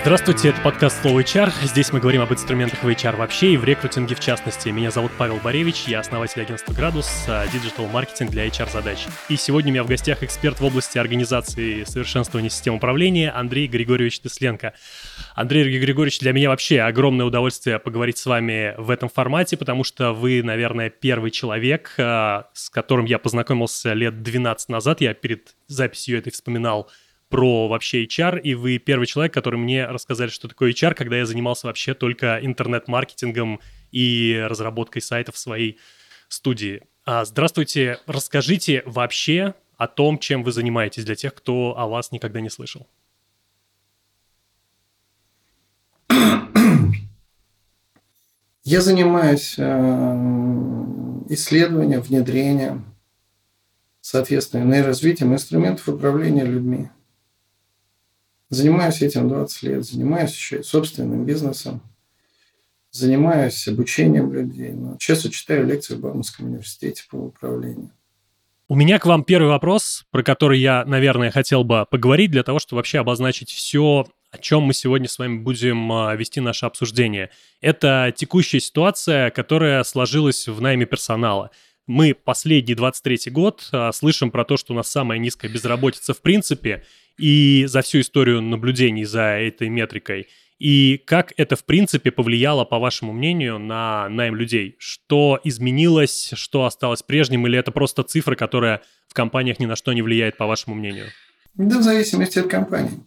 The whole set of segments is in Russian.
Здравствуйте, это подкаст «Слово HR». Здесь мы говорим об инструментах в HR вообще и в рекрутинге в частности. Меня зовут Павел Боревич, я основатель агентства «Градус», digital-маркетинг для HR-задач. И сегодня у меня в гостях эксперт в области организации и совершенствования систем управления Андрей Григорьевич Тесленко. Андрей Григорьевич, для меня вообще огромное удовольствие поговорить с вами в этом формате, потому что вы, наверное, первый человек, а, с которым я познакомился лет 12 назад. Я перед записью этой вспоминал про вообще HR, и вы первый человек, который мне рассказали, что такое HR, когда я занимался вообще только интернет-маркетингом и разработкой сайтов в своей студии. А, здравствуйте, расскажите вообще о том, чем вы занимаетесь для тех, кто о вас никогда не слышал. Я занимаюсь э, исследованием, внедрением, соответственно, и развитием инструментов управления людьми. Занимаюсь этим 20 лет, занимаюсь еще и собственным бизнесом, занимаюсь обучением людей. Но часто читаю лекции в Бауманском университете по управлению. У меня к вам первый вопрос, про который я, наверное, хотел бы поговорить для того, чтобы вообще обозначить все, о чем мы сегодня с вами будем а, вести наше обсуждение. Это текущая ситуация, которая сложилась в найме персонала. Мы последний 23 год а, слышим про то, что у нас самая низкая безработица в принципе, и за всю историю наблюдений за этой метрикой. И как это, в принципе, повлияло, по вашему мнению, на найм людей? Что изменилось, что осталось прежним, или это просто цифра, которая в компаниях ни на что не влияет, по вашему мнению? Да, в зависимости от компании.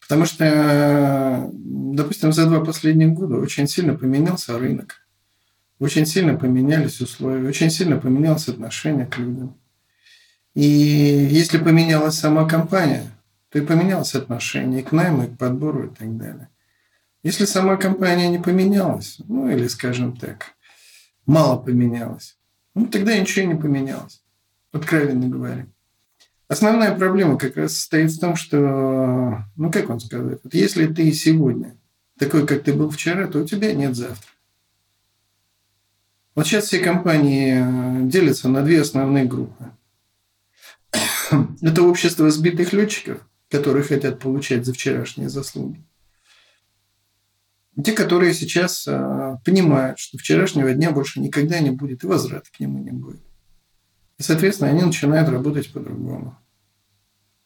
Потому что, допустим, за два последних года очень сильно поменялся рынок. Очень сильно поменялись условия, очень сильно поменялось отношение к людям. И если поменялась сама компания, то и поменялось отношение к найму, и к подбору и так далее. Если сама компания не поменялась, ну или, скажем так, мало поменялась, ну тогда ничего не поменялось, откровенно говоря. Основная проблема как раз состоит в том, что, ну как вам сказать, вот если ты сегодня такой, как ты был вчера, то у тебя нет завтра. Вот сейчас все компании делятся на две основные группы. Это общество сбитых летчиков, которые хотят получать за вчерашние заслуги. Те, которые сейчас а, понимают, что вчерашнего дня больше никогда не будет, и возврата к нему не будет. И, соответственно, они начинают работать по-другому.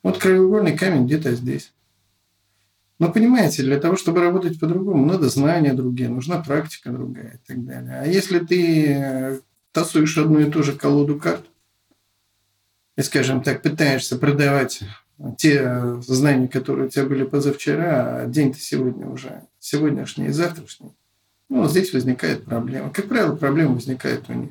Вот краеугольный камень где-то здесь. Но понимаете, для того, чтобы работать по-другому, надо знания другие, нужна практика другая и так далее. А если ты э, тасуешь одну и ту же колоду карт, и, скажем так, пытаешься продавать те знания, которые у тебя были позавчера, а день-то сегодня уже сегодняшний и завтрашний, ну, здесь возникает проблема. Как правило, проблема возникает у них.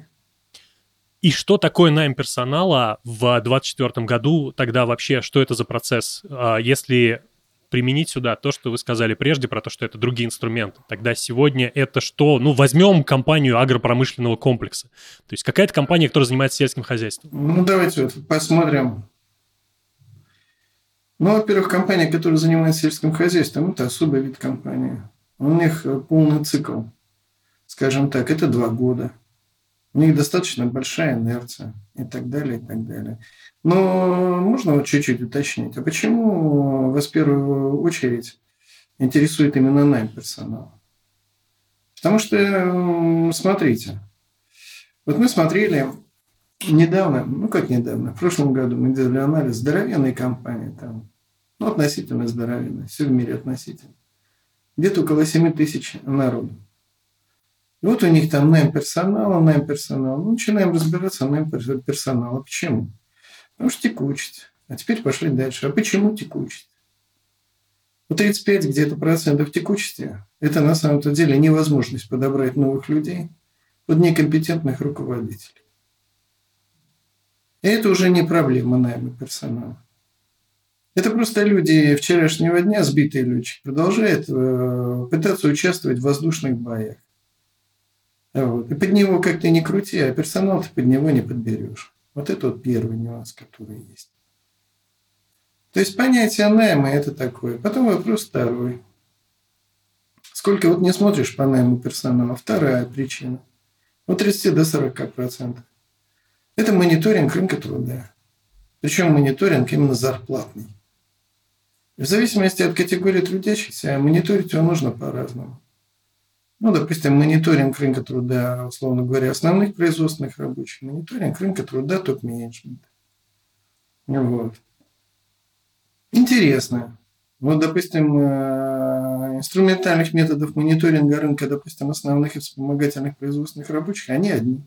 И что такое найм персонала в 2024 году? Тогда вообще, что это за процесс? А если применить сюда то, что вы сказали прежде про то, что это другие инструменты. Тогда сегодня это что? Ну, возьмем компанию агропромышленного комплекса. То есть какая-то компания, которая занимается сельским хозяйством. Ну, давайте вот посмотрим. Ну, во-первых, компания, которая занимается сельским хозяйством, это особый вид компании. У них полный цикл. Скажем так, это два года. У них достаточно большая инерция и так далее, и так далее. Но можно вот чуть-чуть уточнить. А почему вас в первую очередь интересует именно найм персонала? Потому что, смотрите, вот мы смотрели недавно, ну как недавно, в прошлом году мы делали анализ здоровенной компании там, ну относительно здоровенной, все в мире относительно. Где-то около 7 тысяч народу. И вот у них там найм персонала, найм персонала. Ну, начинаем разбираться найм персонала. Почему? Потому что текучесть. А теперь пошли дальше. А почему текучесть? У 35 где-то процентов текучести – это на самом-то деле невозможность подобрать новых людей под некомпетентных руководителей. И это уже не проблема найма персонала. Это просто люди вчерашнего дня, сбитые летчики, продолжают э, пытаться участвовать в воздушных боях. Вот. И под него как ты не крути, а персонал ты под него не подберешь. Вот это вот первый нюанс, который есть. То есть понятие найма – это такое. Потом вопрос второй. Сколько вот не смотришь по найму персонала? Вторая причина. От 30 до 40 процентов. Это мониторинг рынка труда. Причем мониторинг именно зарплатный. В зависимости от категории трудящихся, мониторить его нужно по-разному. Ну, допустим, мониторинг рынка труда, условно говоря, основных производственных рабочих, мониторинг рынка труда топ-менеджмента. Вот. Интересно. Вот, допустим, э, инструментальных методов мониторинга рынка, допустим, основных и вспомогательных производственных рабочих, они одни.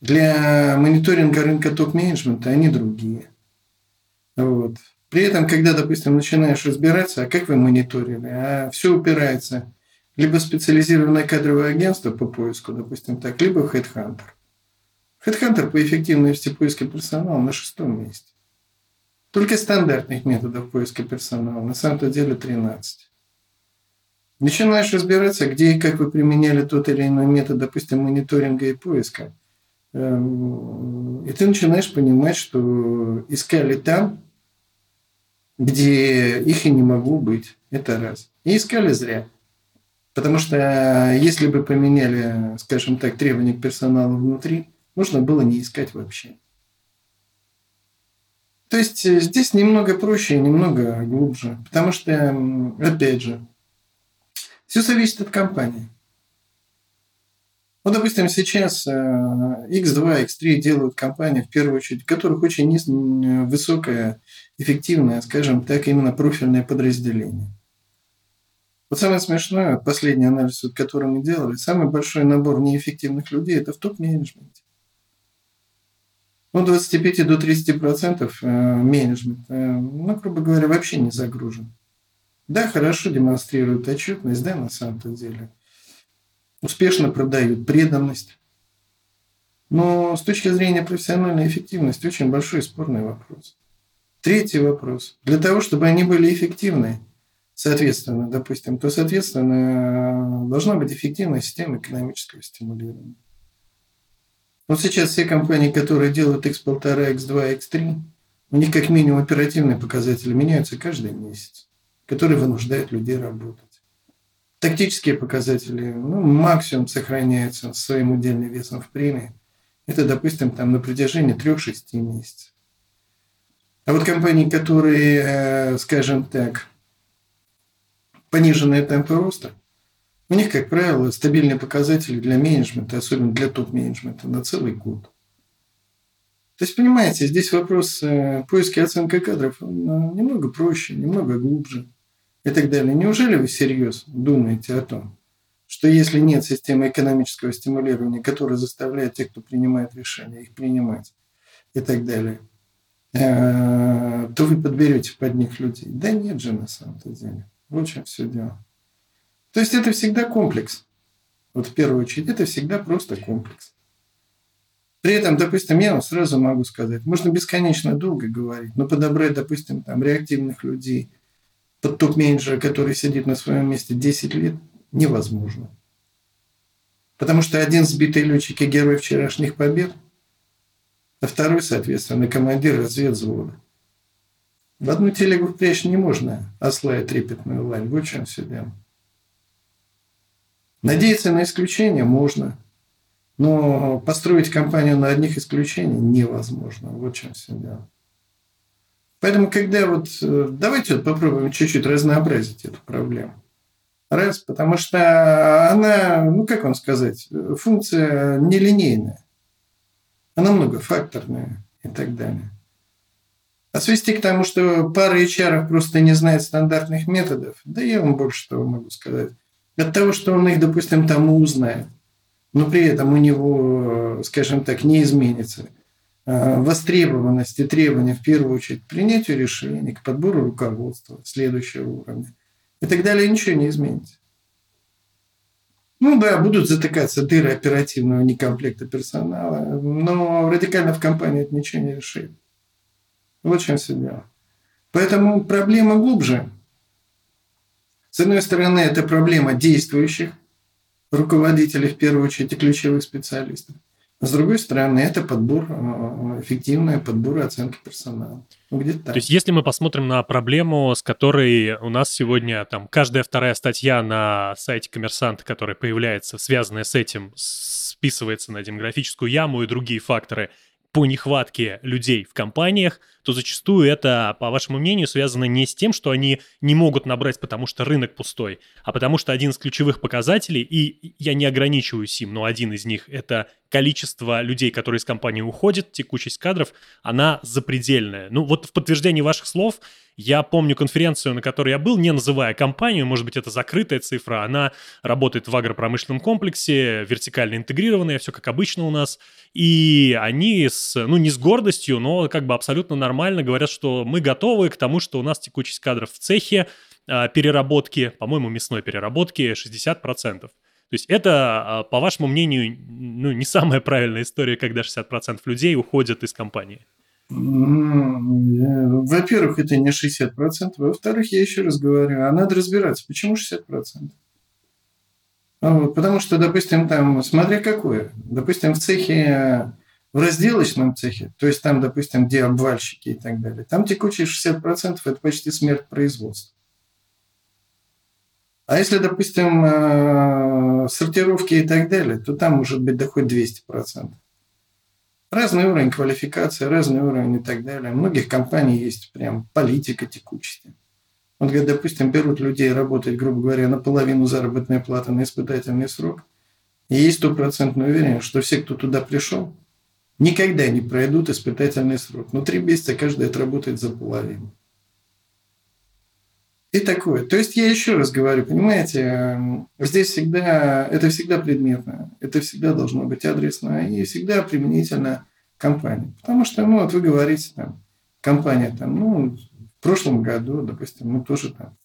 Для мониторинга рынка топ-менеджмента они другие. Вот. При этом, когда, допустим, начинаешь разбираться, а как вы мониторили, а все упирается либо специализированное кадровое агентство по поиску, допустим так, либо Headhunter. Headhunter по эффективности поиска персонала на шестом месте. Только стандартных методов поиска персонала на самом-то деле 13. Начинаешь разбираться, где и как вы применяли тот или иной метод, допустим, мониторинга и поиска. Эм, и ты начинаешь понимать, что искали там, где их и не могло быть. Это раз. И искали зря. Потому что э, если бы поменяли, скажем так, требования к персоналу внутри, можно было не искать вообще. То есть э, здесь немного проще и немного глубже. Потому что, опять же, все зависит от компании. Вот, допустим, сейчас X2, э, X3 делают компании, в первую очередь, в которых очень высокое, эффективное, скажем так, именно профильное подразделение. Вот самое смешное, последний анализ, который мы делали, самый большой набор неэффективных людей – это в топ-менеджменте. Ну, 25 до 30 процентов э, менеджмент, э, ну, грубо говоря, вообще не загружен. Да, хорошо демонстрируют отчетность, да, на самом-то деле. Успешно продают преданность. Но с точки зрения профессиональной эффективности очень большой спорный вопрос. Третий вопрос. Для того, чтобы они были эффективны – соответственно, допустим, то, соответственно, должна быть эффективная система экономического стимулирования. Вот сейчас все компании, которые делают X1,5, X2, X3, у них как минимум оперативные показатели меняются каждый месяц, которые вынуждают людей работать. Тактические показатели ну, максимум сохраняются своим удельным весом в премии. Это, допустим, там на протяжении 3-6 месяцев. А вот компании, которые, э, скажем так, пониженные темпы роста, у них, как правило, стабильные показатели для менеджмента, особенно для топ-менеджмента, на целый год. То есть, понимаете, здесь вопрос э, поиска и оценки кадров немного проще, немного глубже и так далее. Неужели вы всерьез думаете о том, что если нет системы экономического стимулирования, которая заставляет тех, кто принимает решения, их принимать и так далее, э, то вы подберете под них людей? Да нет же на самом-то деле. Вот все дело. То есть это всегда комплекс. Вот в первую очередь, это всегда просто комплекс. При этом, допустим, я вам сразу могу сказать, можно бесконечно долго говорить, но подобрать, допустим, там реактивных людей под топ-менеджера, который сидит на своем месте 10 лет, невозможно. Потому что один сбитый летчик и герой вчерашних побед, а второй, соответственно, командир разведвзвода. В одну телегу впрячь не можно осла и трепетную лань. Вот в чем все дело. Надеяться на исключение можно, но построить компанию на одних исключениях невозможно. Вот в чем все дело. Поэтому, когда вот... Э, давайте вот попробуем чуть-чуть разнообразить эту проблему. Раз, потому что она, ну как вам сказать, функция нелинейная. Она многофакторная и так далее. А свести к тому, что пара HR просто не знает стандартных методов, да я вам больше того могу сказать. От того, что он их, допустим, тому узнает, но при этом у него, скажем так, не изменится а, востребованность и требования, в первую очередь, к принятию решений, к подбору руководства следующего уровня и так далее, ничего не изменится. Ну да, будут затыкаться дыры оперативного некомплекта персонала, но радикально в компании это ничего не решит. Вот в чем все дело. Поэтому проблема глубже. С одной стороны, это проблема действующих руководителей, в первую очередь, и ключевых специалистов. А с другой стороны, это подбор, э, эффективная подбор и оценка персонала. Ну, где-то так. То есть, если мы посмотрим на проблему, с которой у нас сегодня там каждая вторая статья на сайте коммерсанта, которая появляется, связанная с этим, списывается на демографическую яму и другие факторы, по нехватке людей в компаниях, то зачастую это, по вашему мнению, связано не с тем, что они не могут набрать, потому что рынок пустой, а потому что один из ключевых показателей, и я не ограничиваюсь им, но один из них — это количество людей, которые из компании уходят, текучесть кадров, она запредельная. Ну вот в подтверждении ваших слов я помню конференцию, на которой я был, не называя компанию, может быть, это закрытая цифра, она работает в агропромышленном комплексе, вертикально интегрированная, все как обычно у нас, и они, с, ну не с гордостью, но как бы абсолютно нормально говорят, что мы готовы к тому, что у нас текучесть кадров в цехе, а, переработки, по-моему, мясной переработки 60%. То есть это, а, по вашему мнению, ну, не самая правильная история, когда 60% людей уходят из компании. Во-первых, это не 60%. Во-вторых, я еще раз говорю, а надо разбираться, почему 60%. А потому что, допустим, там, смотря какое, допустим, в цехе, в разделочном цехе, то есть там, допустим, где обвальщики и так далее, там текучие 60% – это почти смерть производства. А если, допустим, э, сортировки и так далее, то там может быть доход 200%. Разный уровень квалификации, разный уровень и так далее. У многих компаний есть прям политика текучести. Вот, допустим, берут людей работать, грубо говоря, на половину заработной платы на испытательный срок, и есть стопроцентная уверенность, что все, кто туда пришел, никогда не пройдут испытательный срок. Но три месяца каждый отработает за половину. И такое. То есть я еще раз говорю, понимаете, эм, здесь всегда, это всегда предметно, это всегда должно быть адресно и всегда применительно компании. Потому что, ну, вот вы говорите, там, компания, там, ну, в прошлом году, допустим, мы тоже там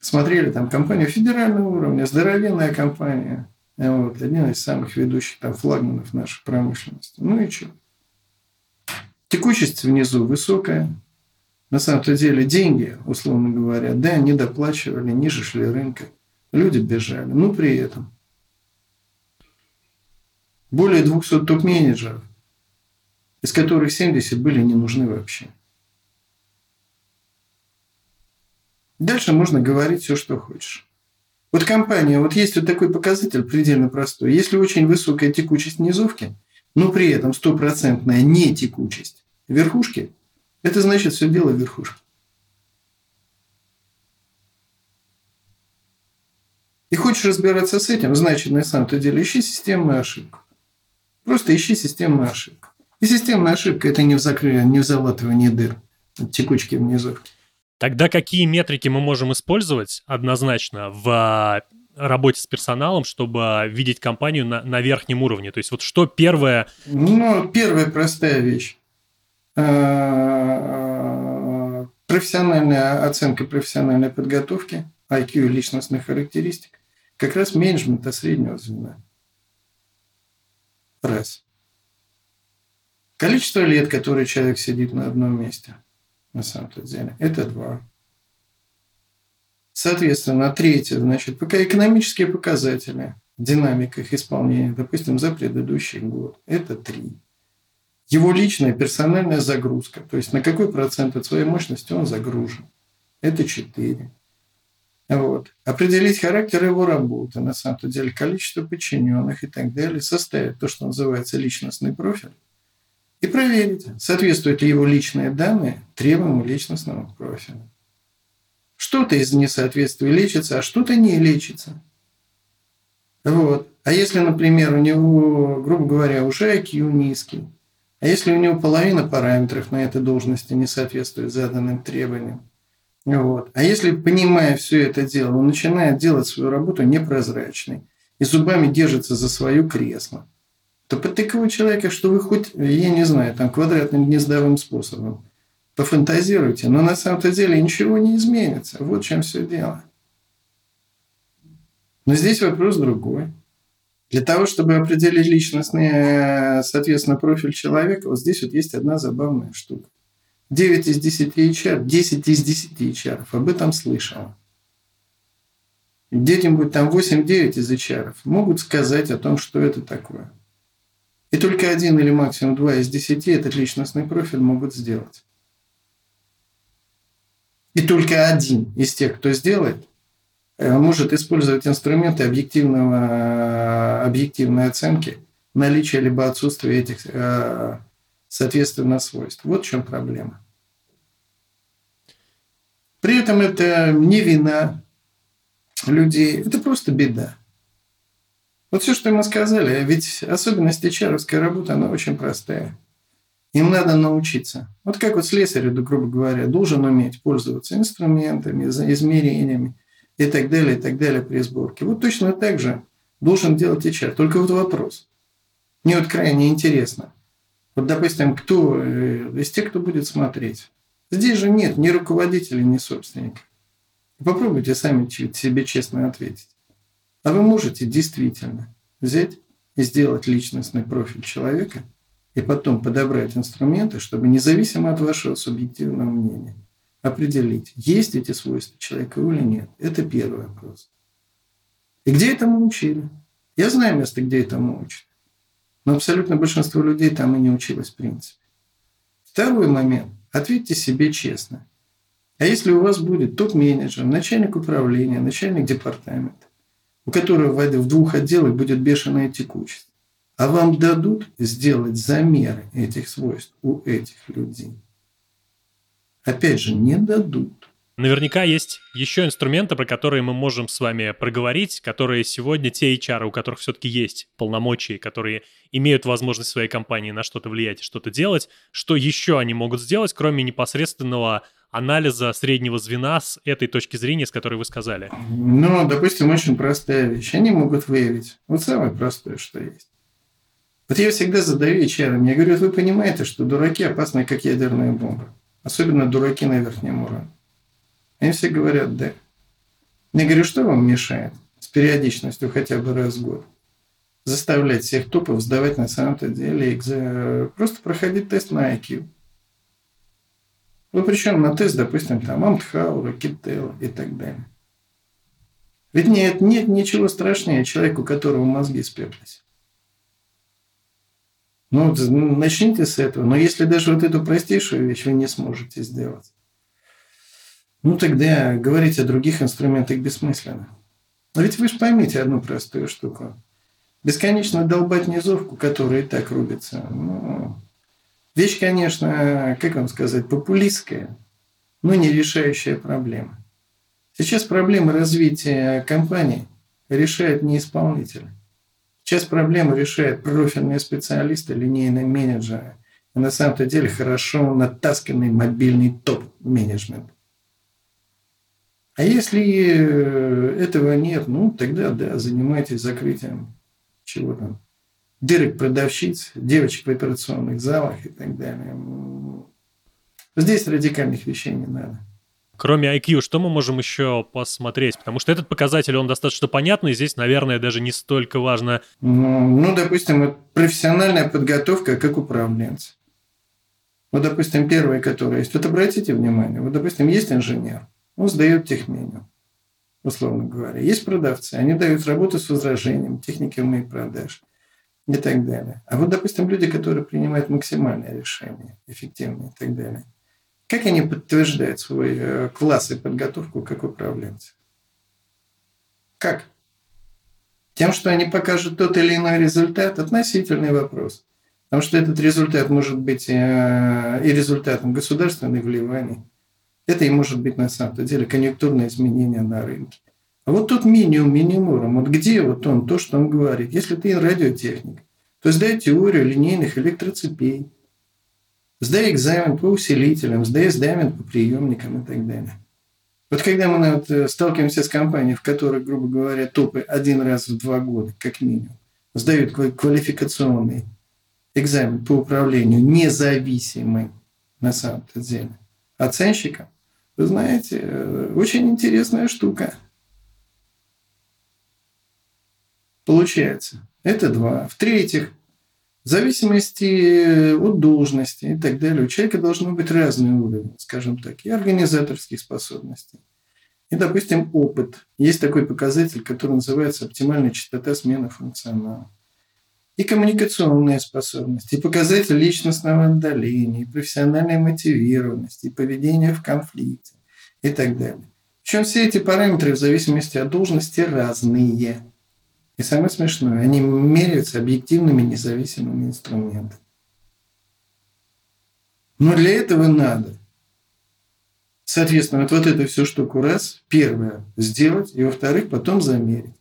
смотрели там компанию федерального уровня, здоровенная компания, вот, один из самых ведущих там флагманов нашей промышленности. Ну и что? Текучесть внизу высокая, на самом-то деле деньги, условно говоря, да, не доплачивали, ниже шли рынка. Люди бежали. Но при этом более 200 топ-менеджеров, из которых 70 были не нужны вообще. Дальше можно говорить все, что хочешь. Вот компания, вот есть вот такой показатель предельно простой. Если очень высокая текучесть низовки, но при этом стопроцентная не текучесть верхушки, это значит все дело в верхушке. И хочешь разбираться с этим, значит, на самом-то деле ищи системную ошибку. Просто ищи системную ошибку. И системная ошибка – это не в закрытии, не в залатывании дыр, текучки внизу. Тогда какие метрики мы можем использовать однозначно в а, работе с персоналом, чтобы видеть компанию на, на верхнем уровне? То есть вот что первое? Ну, первая простая вещь. Э, профессиональная оценка профессиональной подготовки, IQ личностных характеристик, как раз менеджмента среднего звена. Раз. Количество лет, которые человек сидит на одном месте, на самом-то деле, это два. Соответственно, третье, значит, пока экономические показатели, динамика их исполнения, допустим, за предыдущий год, это три его личная персональная загрузка, то есть на какой процент от своей мощности он загружен. Это 4. Вот. Определить характер его работы, на самом деле количество подчиненных и так далее, составить то, что называется личностный профиль, и проверить, соответствуют ли его личные данные требуемому личностному профилю. Что-то из несоответствия лечится, а что-то не лечится. Вот. А если, например, у него, грубо говоря, уже IQ низкий, а если у него половина параметров на этой должности не соответствует заданным требованиям, вот. А если, понимая все это дело, он начинает делать свою работу непрозрачной и зубами держится за свое кресло, то под такого человека, что вы хоть, я не знаю, там квадратным гнездовым способом пофантазируйте, но на самом-то деле ничего не изменится. Вот в чем все дело. Но здесь вопрос другой. Для того, чтобы определить личностный, э, соответственно, профиль человека, вот здесь вот есть одна забавная штука. 9 из 10 HR, 10 из 10 HR об этом слышал. Где-нибудь там 8-9 из HR могут сказать о том, что это такое. И только один или максимум два из десяти этот личностный профиль могут сделать. И только один из тех, кто сделает, может использовать инструменты объективного, объективной оценки наличие либо отсутствие этих э, соответственно свойств. Вот в чем проблема. При этом это не вина людей, это просто беда. Вот все, что мы сказали, ведь особенность HR работы, она очень простая. Им надо научиться. Вот как вот слесарь, грубо говоря, должен уметь пользоваться инструментами, измерениями и так далее, и так далее при сборке. Вот точно так же должен делать HR. Только вот вопрос. Мне вот крайне интересно. Вот, допустим, кто э, из тех, кто будет смотреть. Здесь же нет ни руководителя, ни собственника. Попробуйте сами себе честно ответить. А вы можете действительно взять и сделать личностный профиль человека и потом подобрать инструменты, чтобы независимо от вашего субъективного мнения определить, есть эти свойства человека или нет. Это первый вопрос. И где этому учили? Я знаю место, где этому учат. Но абсолютно большинство людей там и не училось в принципе. Второй момент. Ответьте себе честно. А если у вас будет топ-менеджер, начальник управления, начальник департамента, у которого в двух отделах будет бешеная текучесть, а вам дадут сделать замеры этих свойств у этих людей. Опять же, не дадут. Наверняка есть еще инструменты, про которые мы можем с вами проговорить, которые сегодня те HR, у которых все-таки есть полномочия, которые имеют возможность своей компании на что-то влиять и что-то делать, что еще они могут сделать, кроме непосредственного анализа среднего звена с этой точки зрения, с которой вы сказали? Ну, допустим, очень простая вещь. Они могут выявить. Вот самое простое, что есть. Вот я всегда задаю HR, я говорю, вы понимаете, что дураки опасны, как ядерная бомба. Особенно дураки на верхнем уровне. Они все говорят «да». Я говорю, что вам мешает с периодичностью хотя бы раз в год заставлять всех топов сдавать на самом-то деле экзамен, просто проходить тест на IQ. Ну, причем на тест, допустим, там Амтхаура, Киттелла и так далее. Ведь нет, нет ничего страшнее человеку, у которого мозги спеклись. Ну, начните с этого. Но если даже вот эту простейшую вещь вы не сможете сделать, ну тогда говорить о других инструментах бессмысленно. Но ведь вы же поймите одну простую штуку. Бесконечно долбать низовку, которая и так рубится. Ну, вещь, конечно, как вам сказать, популистская, но не решающая проблема. Сейчас проблемы развития компаний решает не исполнитель. Сейчас проблему решают профильные специалисты, линейные менеджеры. И на самом-то деле хорошо натасканный мобильный топ-менеджмент. А если э, этого нет, ну тогда да, занимайтесь закрытием чего там, дырок продавщиц, девочек в операционных залах и так далее. Здесь радикальных вещей не надо. Кроме IQ, что мы можем еще посмотреть? Потому что этот показатель, он достаточно понятный, здесь, наверное, даже не столько важно... Ну, ну допустим, профессиональная подготовка как управленца. Вот, допустим, первое, которое есть. Вот обратите внимание, вот, допустим, есть инженер, он сдает техменю, условно говоря. Есть продавцы, они дают работу с возражением, техники умеют продаж и так далее. А вот, допустим, люди, которые принимают максимальное решение, эффективное и так далее. Как они подтверждают свой э, класс и подготовку как управленцы? Как? Тем, что они покажут тот или иной результат, относительный вопрос. Потому что этот результат может быть э, и результатом государственных вливаний, это и может быть на самом деле конъюнктурное изменение на рынке. А вот тот минимум, минимум, вот где вот он, то, что он говорит. Если ты радиотехник, то сдай теорию линейных электроцепей, сдай экзамен по усилителям, сдай экзамен по приемникам и так далее. Вот когда мы вот э, сталкиваемся с компанией, в которой, грубо говоря, топы один раз в два года, как минимум, сдают квалификационный экзамен по управлению независимым на самом деле оценщиком, вы знаете, э, очень интересная штука. Получается. Это два. В-третьих, в зависимости от должности и так далее, у человека должно быть разный уровень, скажем так, и организаторских способностей. И, допустим, опыт. Есть такой показатель, который называется оптимальная частота смены функционала. И коммуникационные способности, и показатель личностного отдаления, и профессиональная мотивированность, и поведение в конфликте и так далее. Причем все эти параметры в зависимости от должности разные. И самое смешное, они меряются объективными независимыми инструментами. Но для этого надо, соответственно, вот, вот эту всю штуку раз, первое, сделать, и во-вторых, потом замерить.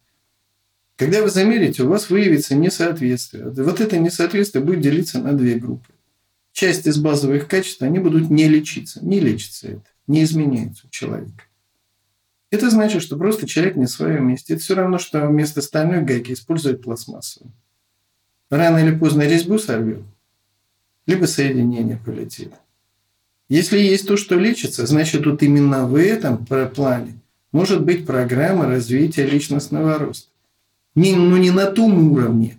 Когда вы замерите, у вас выявится несоответствие. Вот это несоответствие будет делиться на две группы. Часть из базовых качеств, они будут не лечиться. Не лечится это, не изменяется у человека. Это значит, что просто человек не в своем месте. Это все равно, что вместо стальной гайки использует пластмассовую. Рано или поздно резьбу сорвет, либо соединение полетит. Если есть то, что лечится, значит, вот именно в этом плане может быть программа развития личностного роста. Не, ну не на том уровне,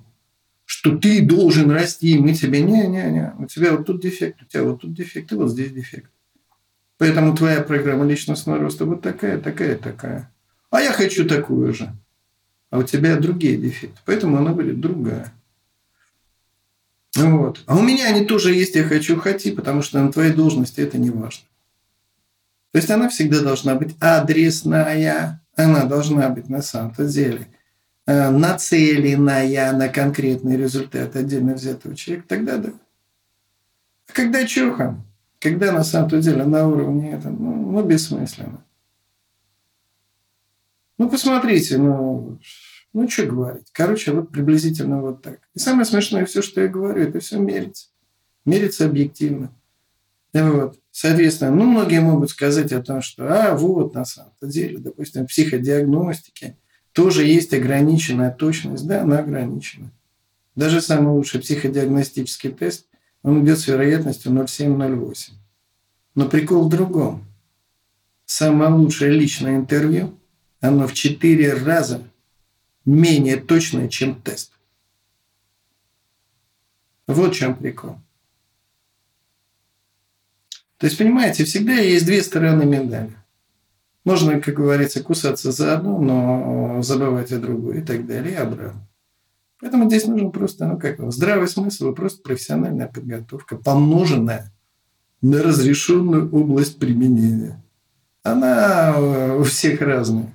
что ты должен расти, мы тебе не-не-не, у тебя вот тут дефект, у тебя вот тут дефект, и вот здесь дефект. Поэтому твоя программа личностного роста вот такая, такая, такая. А я хочу такую же. А у тебя другие дефекты. Поэтому она будет другая. Вот. А у меня они тоже есть, я хочу, хоти, потому что на твоей должности это не важно. То есть она всегда должна быть адресная. Она должна быть на самом-то деле э, нацеленная на конкретный результат отдельно взятого человека. Тогда да. А когда чухом, когда на самом деле на уровне это, ну, ну бессмысленно. Ну, посмотрите, ну, ну, что говорить. Короче, вот приблизительно вот так. И самое смешное, все, что я говорю, это все мерится. Мерится объективно. Вот. Соответственно, ну, многие могут сказать о том, что, а, вот, на самом деле, допустим, в психодиагностике тоже есть ограниченная точность. Да, она ограничена. Даже самый лучший психодиагностический тест он идет с вероятностью 0,7-0,8. Но прикол в другом. Самое лучшее личное интервью, оно в 4 раза менее точное, чем тест. Вот в чем прикол. То есть, понимаете, всегда есть две стороны медали. Можно, как говорится, кусаться за одну, но забывать о другой и так далее, и обратно. Поэтому здесь нужен просто, ну как, здравый смысл и просто профессиональная подготовка, помноженная на разрешенную область применения. Она э, у всех разная.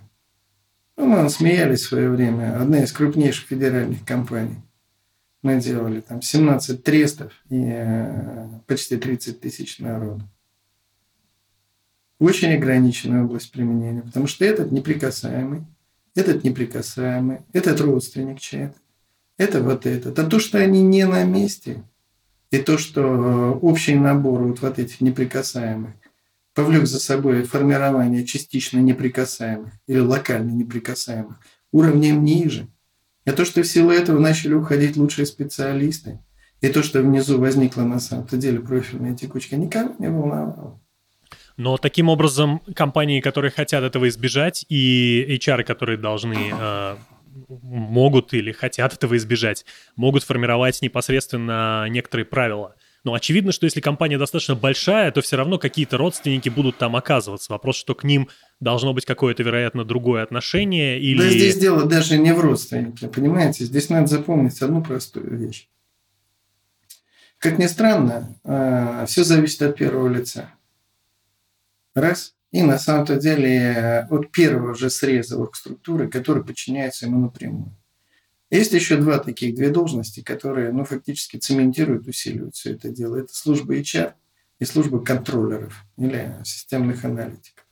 Ну, мы смеялись в свое время. Одна из крупнейших федеральных компаний. Мы делали там 17 трестов и э, почти 30 тысяч народу. Очень ограниченная область применения, потому что этот неприкасаемый, этот неприкасаемый, этот родственник чей-то это вот этот. А то, что они не на месте, и то, что э, общий набор вот, вот этих неприкасаемых повлек за собой формирование частично неприкасаемых или локально неприкасаемых уровнем ниже. И то, что в силу этого начали уходить лучшие специалисты, и то, что внизу возникла на самом деле профильная текучка, никого не волновало. Но таким образом компании, которые хотят этого избежать, и HR, которые должны э, могут или хотят этого избежать, могут формировать непосредственно некоторые правила. Но очевидно, что если компания достаточно большая, то все равно какие-то родственники будут там оказываться. Вопрос, что к ним должно быть какое-то, вероятно, другое отношение или... Да здесь дело даже не в родственнике, понимаете? Здесь надо запомнить одну простую вещь. Как ни странно, а, все зависит от первого лица. Раз. И на самом-то деле э, от первого же среза оргструктуры, который подчиняется ему напрямую. Есть еще два таких, две должности, которые ну, фактически цементируют, усиливают все это дело. Это служба HR и служба контроллеров или системных аналитиков.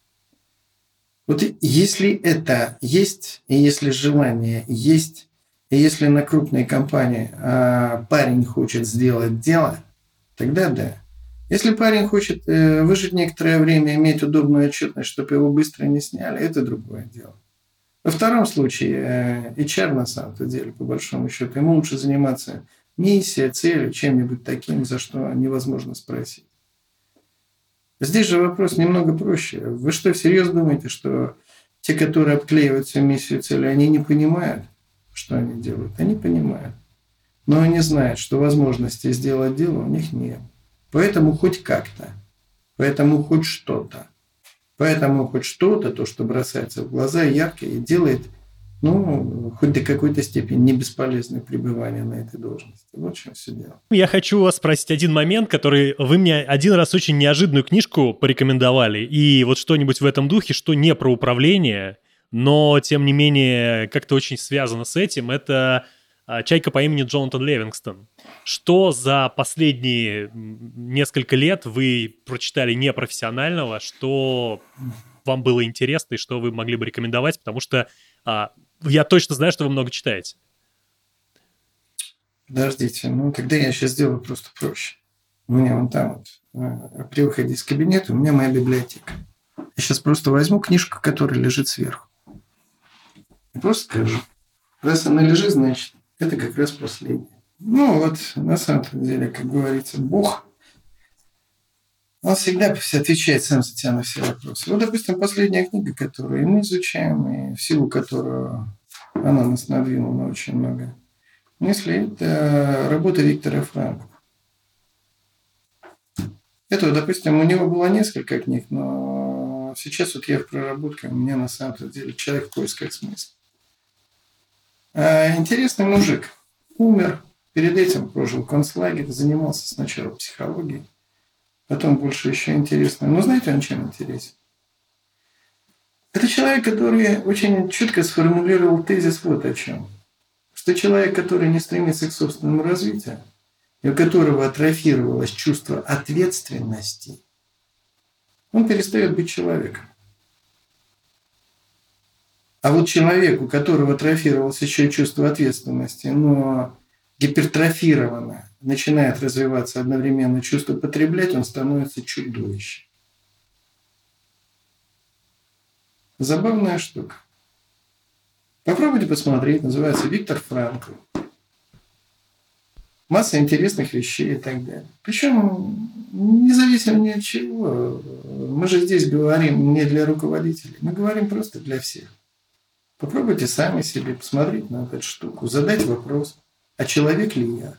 Вот если это есть, и если желание есть, и если на крупной компании а парень хочет сделать дело, тогда да. Если парень хочет э, выжить некоторое время, иметь удобную отчетность, чтобы его быстро не сняли, это другое дело. Во втором случае, э, HR на самом деле, по большому счету, ему лучше заниматься миссией, целью, чем-нибудь таким, за что невозможно спросить. Здесь же вопрос немного проще. Вы что, всерьез думаете, что те, которые обклеивают всю миссию цели, они не понимают, что они делают? Они понимают. Но они знают, что возможности сделать дело у них нет. Поэтому хоть как-то, поэтому хоть что-то. Поэтому хоть что-то, то, что бросается в глаза, ярко и делает, ну, хоть до какой-то степени не бесполезное пребывание на этой должности. Вот в чем все дело. Я хочу вас спросить один момент, который вы мне один раз очень неожиданную книжку порекомендовали, и вот что-нибудь в этом духе, что не про управление, но, тем не менее, как-то очень связано с этим. Это а, чайка по имени Джонатан Левингстон. Что за последние несколько лет вы прочитали непрофессионального, что вам было интересно и что вы могли бы рекомендовать, потому что а, я точно знаю, что вы много читаете. Подождите, ну тогда я сейчас сделаю просто проще. У меня вон там вот, э, при выходе из кабинета, у меня моя библиотека. Я сейчас просто возьму книжку, которая лежит сверху. И просто скажу. Раз она лежит, значит, это как раз последнее. Ну вот, на самом деле, как говорится, Бог, он всегда отвечает сам за тебя на все вопросы. Вот, допустим, последняя книга, которую мы изучаем, и в силу которого она нас надвинула на очень много мыслей, это работа Виктора Франка. Это, допустим, у него было несколько книг, но сейчас вот я в проработке, у меня на самом деле человек в поисках смысла. А интересный мужик. Умер. Перед этим прожил концлагерь, занимался сначала психологией, потом больше еще интересно. Но знаете, он чем интересен? Это человек, который очень четко сформулировал тезис вот о чем. Что человек, который не стремится к собственному развитию, и у которого атрофировалось чувство ответственности, он перестает быть человеком. А вот человек, у которого атрофировалось еще чувство ответственности, но гипертрофировано, начинает развиваться одновременно чувство потреблять, он становится чудовищем. Забавная штука. Попробуйте посмотреть, называется Виктор Франкл. Масса интересных вещей и так далее. Причем независимо ни от чего. Мы же здесь говорим не для руководителей, мы говорим просто для всех. Попробуйте сами себе посмотреть на эту штуку, задать вопрос, а человек ли я?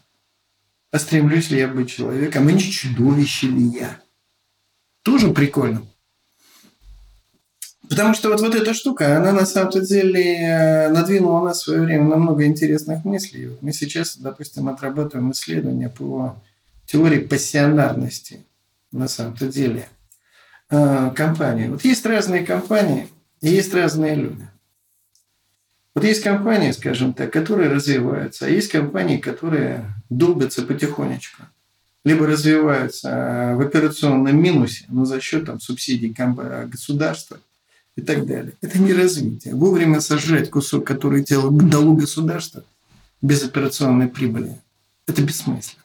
А стремлюсь ли я быть человеком? А не чудовище ли я? Тоже прикольно. Потому что вот, вот эта штука, она на самом деле э, надвинула нас в свое время на много интересных мыслей. Мы сейчас, допустим, отрабатываем исследования по теории пассионарности на самом-то деле э, компании. Вот есть разные компании и есть разные люди. Вот есть компании, скажем так, которые развиваются, а есть компании, которые долбятся потихонечку. Либо развиваются э, в операционном минусе, но за счет там, субсидий государства и так далее. Это не развитие. Вовремя сожрать кусок, который дало государство без операционной прибыли. Это бессмысленно.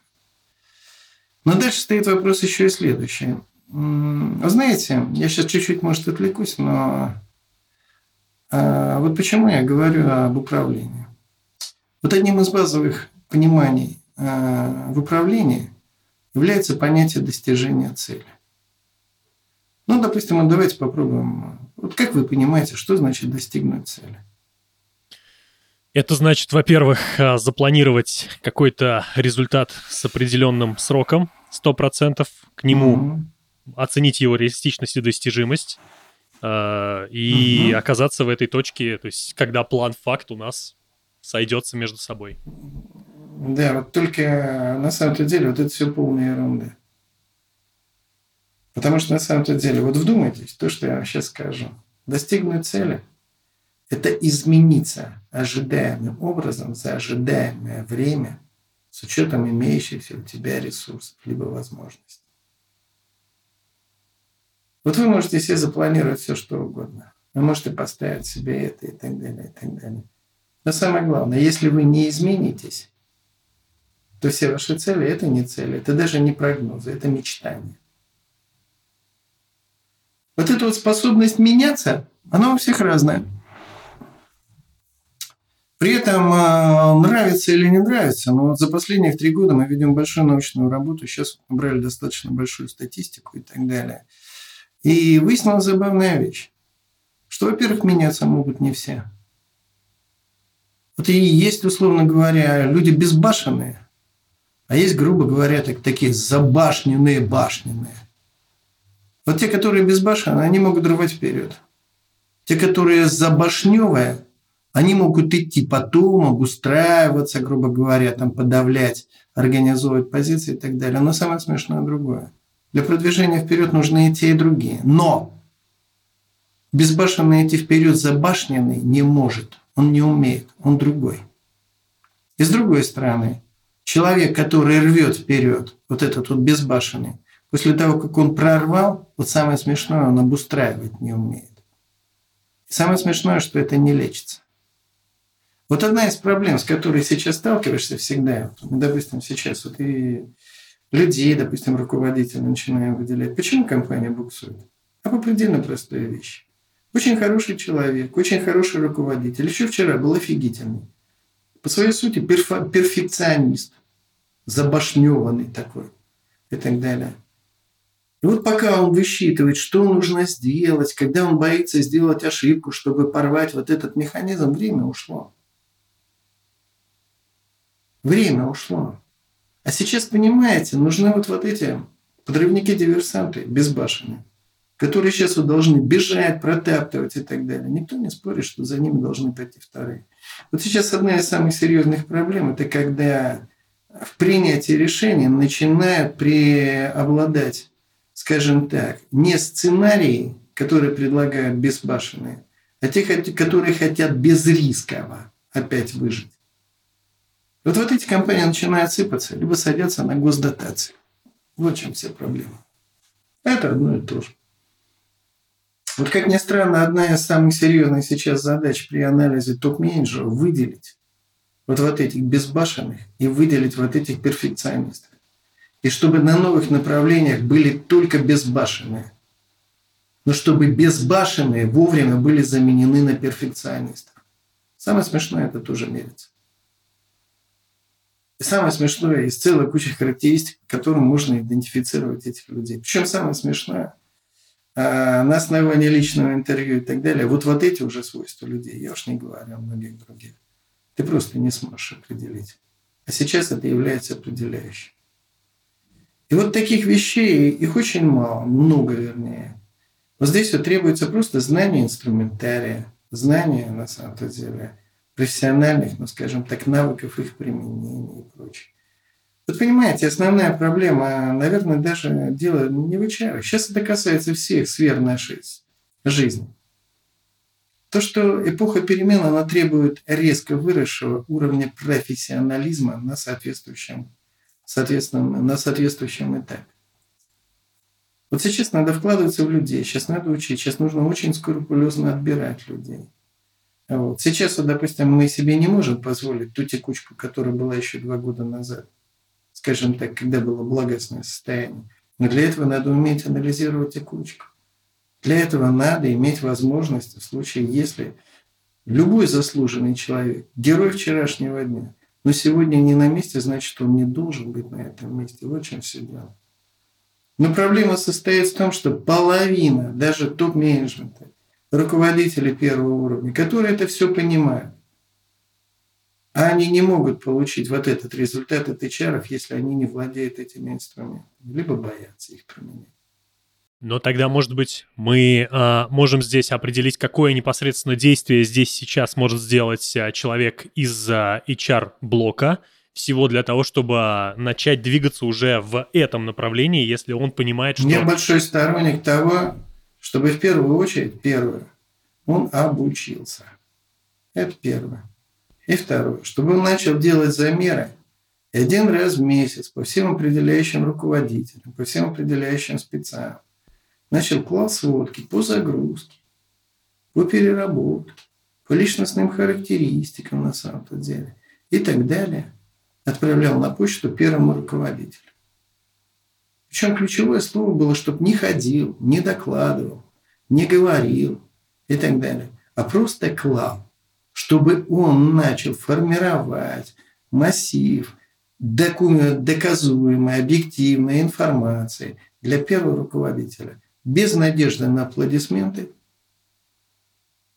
Но дальше стоит вопрос еще и следующий. Вы знаете, я сейчас чуть-чуть, может, отвлекусь, но а вот почему я говорю об управлении. Вот одним из базовых пониманий а, в управлении является понятие достижения цели. Ну, допустим, вот давайте попробуем. Вот как вы понимаете, что значит достигнуть цели? Это значит, во-первых, а, запланировать какой-то результат с определенным сроком, 100%, к нему mm-hmm. оценить его реалистичность и достижимость, Э, и угу. оказаться в этой точке, то есть когда план-факт у нас сойдется между собой. Да, вот только на самом-то деле вот это все полная ерунда. Потому что на самом-то деле, вот вдумайтесь, то, что я вам сейчас скажу. Достигнуть цели – это измениться ожидаемым образом за ожидаемое время с учетом имеющихся у тебя ресурсов либо возможностей. Вот вы можете себе запланировать все, что угодно. Вы можете поставить себе это и так далее, и так далее. Но самое главное, если вы не изменитесь, то все ваши цели – это не цели, это даже не прогнозы, это мечтания. Вот эта вот способность меняться, она у всех разная. При этом а, нравится или не нравится, но вот за последние три года мы ведем большую научную работу, сейчас набрали достаточно большую статистику и так далее – и выяснилась забавная вещь, что, во-первых, меняться могут не все. Вот и есть, условно говоря, люди безбашенные, а есть, грубо говоря, так, такие забашненные, башненные. Вот те, которые безбашенные, они могут рвать вперед. Те, которые забашневые, они могут идти потом, обустраиваться, грубо говоря, там подавлять, организовывать позиции и так далее. Но самое смешное другое. Для продвижения вперед нужны и те, и другие. Но Безбашенный идти вперед забашненный не может. Он не умеет. Он другой. И с другой стороны, человек, который рвет вперед, вот этот вот безбашенный, после того, как он прорвал, вот самое смешное, он обустраивать не умеет. И самое смешное, что это не лечится. Вот одна из проблем, с которой сейчас сталкиваешься всегда, мы, допустим, сейчас вот и людей, допустим, руководителя начинаем выделять. Почему компания буксует? А по предельно простой вещи. Очень хороший человек, очень хороший руководитель. Еще вчера был офигительный. По своей сути перфо- перфекционист, забашневанный такой и так далее. И вот пока он высчитывает, что нужно сделать, когда он боится сделать ошибку, чтобы порвать вот этот механизм, время ушло. Время ушло. А сейчас, понимаете, нужны вот, вот эти подрывники-диверсанты безбашенные, которые сейчас вот должны бежать, протаптывать и так далее. Никто не спорит, что за ними должны пойти вторые. Вот сейчас одна из самых серьезных проблем – это когда в принятии решений начинают преобладать, скажем так, не сценарии, которые предлагают безбашенные, а те, которые хотят безрисково опять выжить. Вот, вот эти компании начинают сыпаться, либо садятся на госдотации. Вот в чем все проблемы. Это одно и то же. Вот как ни странно, одна из самых серьезных сейчас задач при анализе топ-менеджеров – выделить вот, вот этих безбашенных и выделить вот этих перфекционистов. И чтобы на новых направлениях были только безбашенные. Но чтобы безбашенные вовремя были заменены на перфекционистов. Самое смешное – это тоже мерится. Самое смешное, из целой кучи характеристик, которым можно идентифицировать этих людей. Причем самое смешное, а, на основании личного интервью и так далее, вот вот эти уже свойства людей, я уж не говорю о многих других, ты просто не сможешь определить. А сейчас это является определяющим. И вот таких вещей, их очень мало, много вернее. Вот здесь вот требуется просто знание инструментария, знание, на самом деле, профессиональных, ну, скажем так, навыков их применения и прочее. Вот понимаете, основная проблема, наверное, даже дело не в HR. Сейчас это касается всех сфер нашей жизни. То, что эпоха перемен, она требует резко выросшего уровня профессионализма на соответствующем, соответственно, на соответствующем этапе. Вот сейчас надо вкладываться в людей, сейчас надо учить, сейчас нужно очень скрупулезно отбирать людей. Вот. Сейчас, вот, допустим, мы себе не можем позволить ту текучку, которая была еще два года назад, скажем так, когда было благостное состояние. Но для этого надо уметь анализировать текучку. Для этого надо иметь возможность в случае, если любой заслуженный человек, герой вчерашнего дня, но сегодня не на месте, значит, он не должен быть на этом месте. Вот чем все дело. Но проблема состоит в том, что половина даже топ-менеджмента руководители первого уровня, которые это все понимают. А они не могут получить вот этот результат от HR, если они не владеют этими инструментами, либо боятся их применять. Но тогда, может быть, мы э, можем здесь определить, какое непосредственно действие здесь сейчас может сделать э, человек из э, HR-блока, всего для того, чтобы начать двигаться уже в этом направлении, если он понимает, что... Я большой сторонник того, чтобы в первую очередь, первое, он обучился. Это первое. И второе, чтобы он начал делать замеры один раз в месяц по всем определяющим руководителям, по всем определяющим специалам. Начал клал сводки по загрузке, по переработке, по личностным характеристикам на самом-то деле и так далее. Отправлял на почту первому руководителю. Причем ключевое слово было, чтобы не ходил, не докладывал, не говорил и так далее, а просто клал, чтобы он начал формировать массив доказуемой, объективной информации для первого руководителя, без надежды на аплодисменты,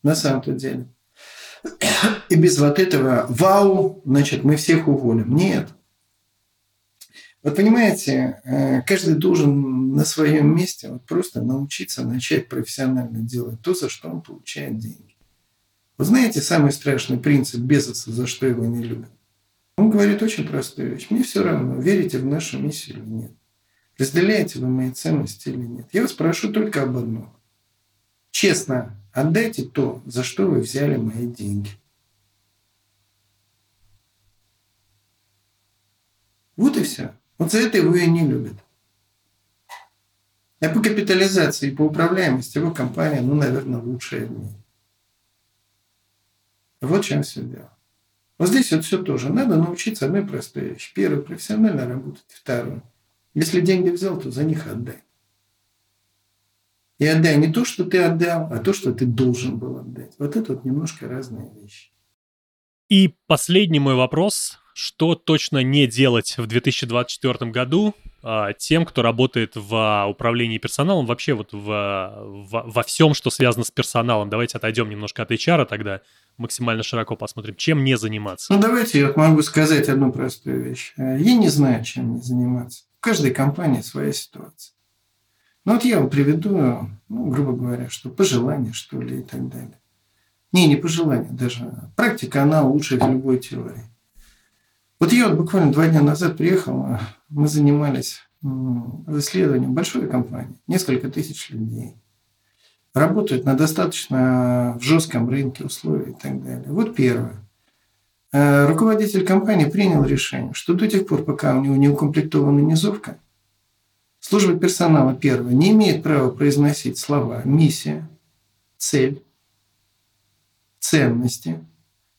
на самом-то деле. И без вот этого «Вау!» значит, мы всех уволим. Нет – вот понимаете, э, каждый должен на своем месте вот просто научиться начать профессионально делать то, за что он получает деньги. Вы знаете самый страшный принцип Безоса, за что его не любят? Он говорит очень простую вещь. Мне все равно, верите в нашу миссию или нет. Разделяете вы мои ценности или нет. Я вас прошу только об одном. честно отдайте то, за что вы взяли мои деньги. Вот и все. Вот за это его и не любят. А по капитализации и по управляемости его компания, ну, наверное, лучшая в мире. Вот чем все дело. Вот здесь вот все тоже. Надо научиться одной простой вещи. Первое, профессионально работать. Второе, если деньги взял, то за них отдай. И отдай не то, что ты отдал, а то, что ты должен был отдать. Вот это вот немножко разные вещи. И последний мой вопрос. Что точно не делать в 2024 году а, тем, кто работает в управлении персоналом, вообще вот в, в, во всем, что связано с персоналом? Давайте отойдем немножко от HR тогда максимально широко посмотрим, чем не заниматься. Ну, давайте я могу сказать одну простую вещь. Я не знаю, чем не заниматься. В каждой компании своя ситуация. Ну, вот я вам приведу, ну, грубо говоря, что пожелания, что ли, и так далее. Не, не пожелания даже. Практика, она лучше любой теории. Вот я вот буквально два дня назад приехал, э, мы занимались исследованием большой компании, несколько тысяч людей – работают на достаточно в жестком рынке условий и так далее. Вот первое. Э, руководитель компании принял решение, что до тех пор, пока у него не укомплектована низовка, служба персонала, первое, не имеет права произносить слова «миссия», «цель», «ценности»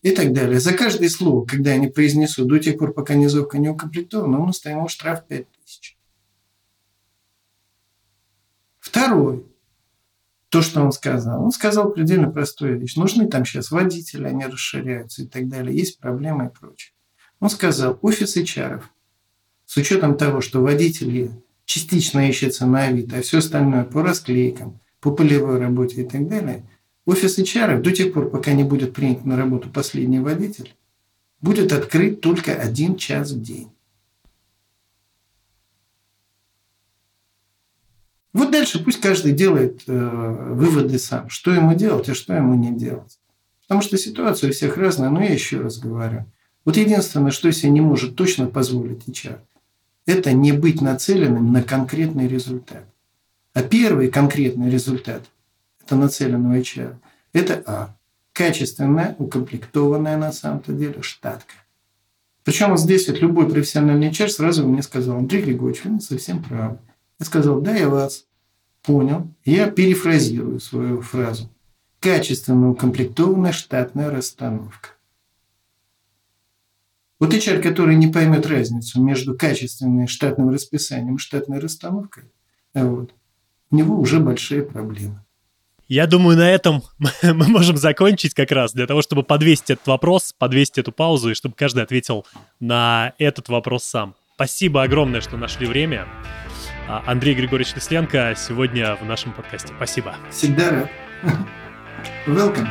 и так далее. За каждое слово, когда они произнесут до тех пор, пока низовка не укомплектована, он ему штраф 5000. Второй то, что он сказал. Он сказал предельно простую вещь. Нужны там сейчас водители, они расширяются и так далее. Есть проблемы и прочее. Он сказал, офис HR, с учетом того, что водители частично ищутся на Авито, а все остальное по расклейкам, по полевой работе и так далее, офис HR до тех пор, пока не будет принят на работу последний водитель, будет открыт только один час в день. Вот дальше пусть каждый делает э, выводы сам, что ему делать, а что ему не делать. Потому что ситуация у всех разная, но я еще раз говорю. Вот единственное, что себе не может точно позволить HR, это не быть нацеленным на конкретный результат. А первый конкретный результат это нацеленного HR – это А. Качественная, укомплектованная на самом-то деле штатка. Причем здесь вот любой профессиональный HR сразу мне сказал, Андрей Григорьевич, вы не совсем правы. Я сказал, да, я вас понял. Я перефразирую свою фразу. Качественно укомплектованная штатная расстановка. Вот HR, который не поймет разницу между качественным штатным расписанием и штатной расстановкой, вот, у него уже большие проблемы. Я думаю, на этом мы можем закончить как раз для того, чтобы подвесить этот вопрос, подвесить эту паузу, и чтобы каждый ответил на этот вопрос сам. Спасибо огромное, что нашли время. А, Андрей Григорьевич Тесленко сегодня в нашем подкасте. Спасибо. Всегда рад. Welcome.